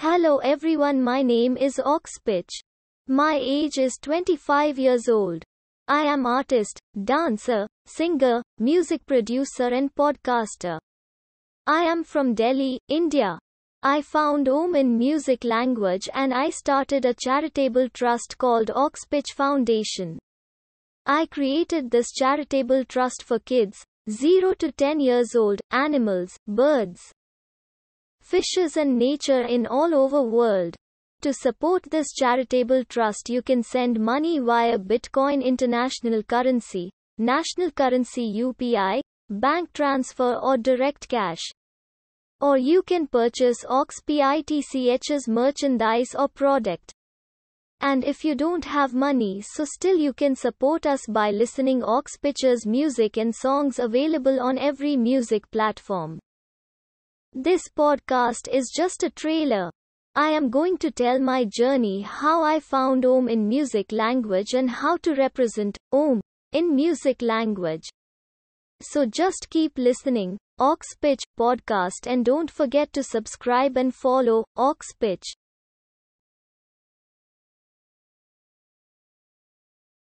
Hello everyone, my name is Oxpitch. My age is 25 years old. I am artist, dancer, singer, music producer and podcaster. I am from Delhi, India. I found Om in music language and I started a charitable trust called Oxpitch Foundation. I created this charitable trust for kids, 0 to 10 years old, animals, birds, fishes and nature in all over world. To support this charitable trust you can send money via Bitcoin International Currency, National Currency UPI, bank transfer or direct cash. Or you can purchase OXPITCH's merchandise or product. And if you don't have money so still you can support us by listening Oxpitch's music and songs available on every music platform. This podcast is just a trailer. I am going to tell my journey how I found Om in music language and how to represent Om in music language. So just keep listening, Oxpitch podcast and don't forget to subscribe and follow Oxpitch.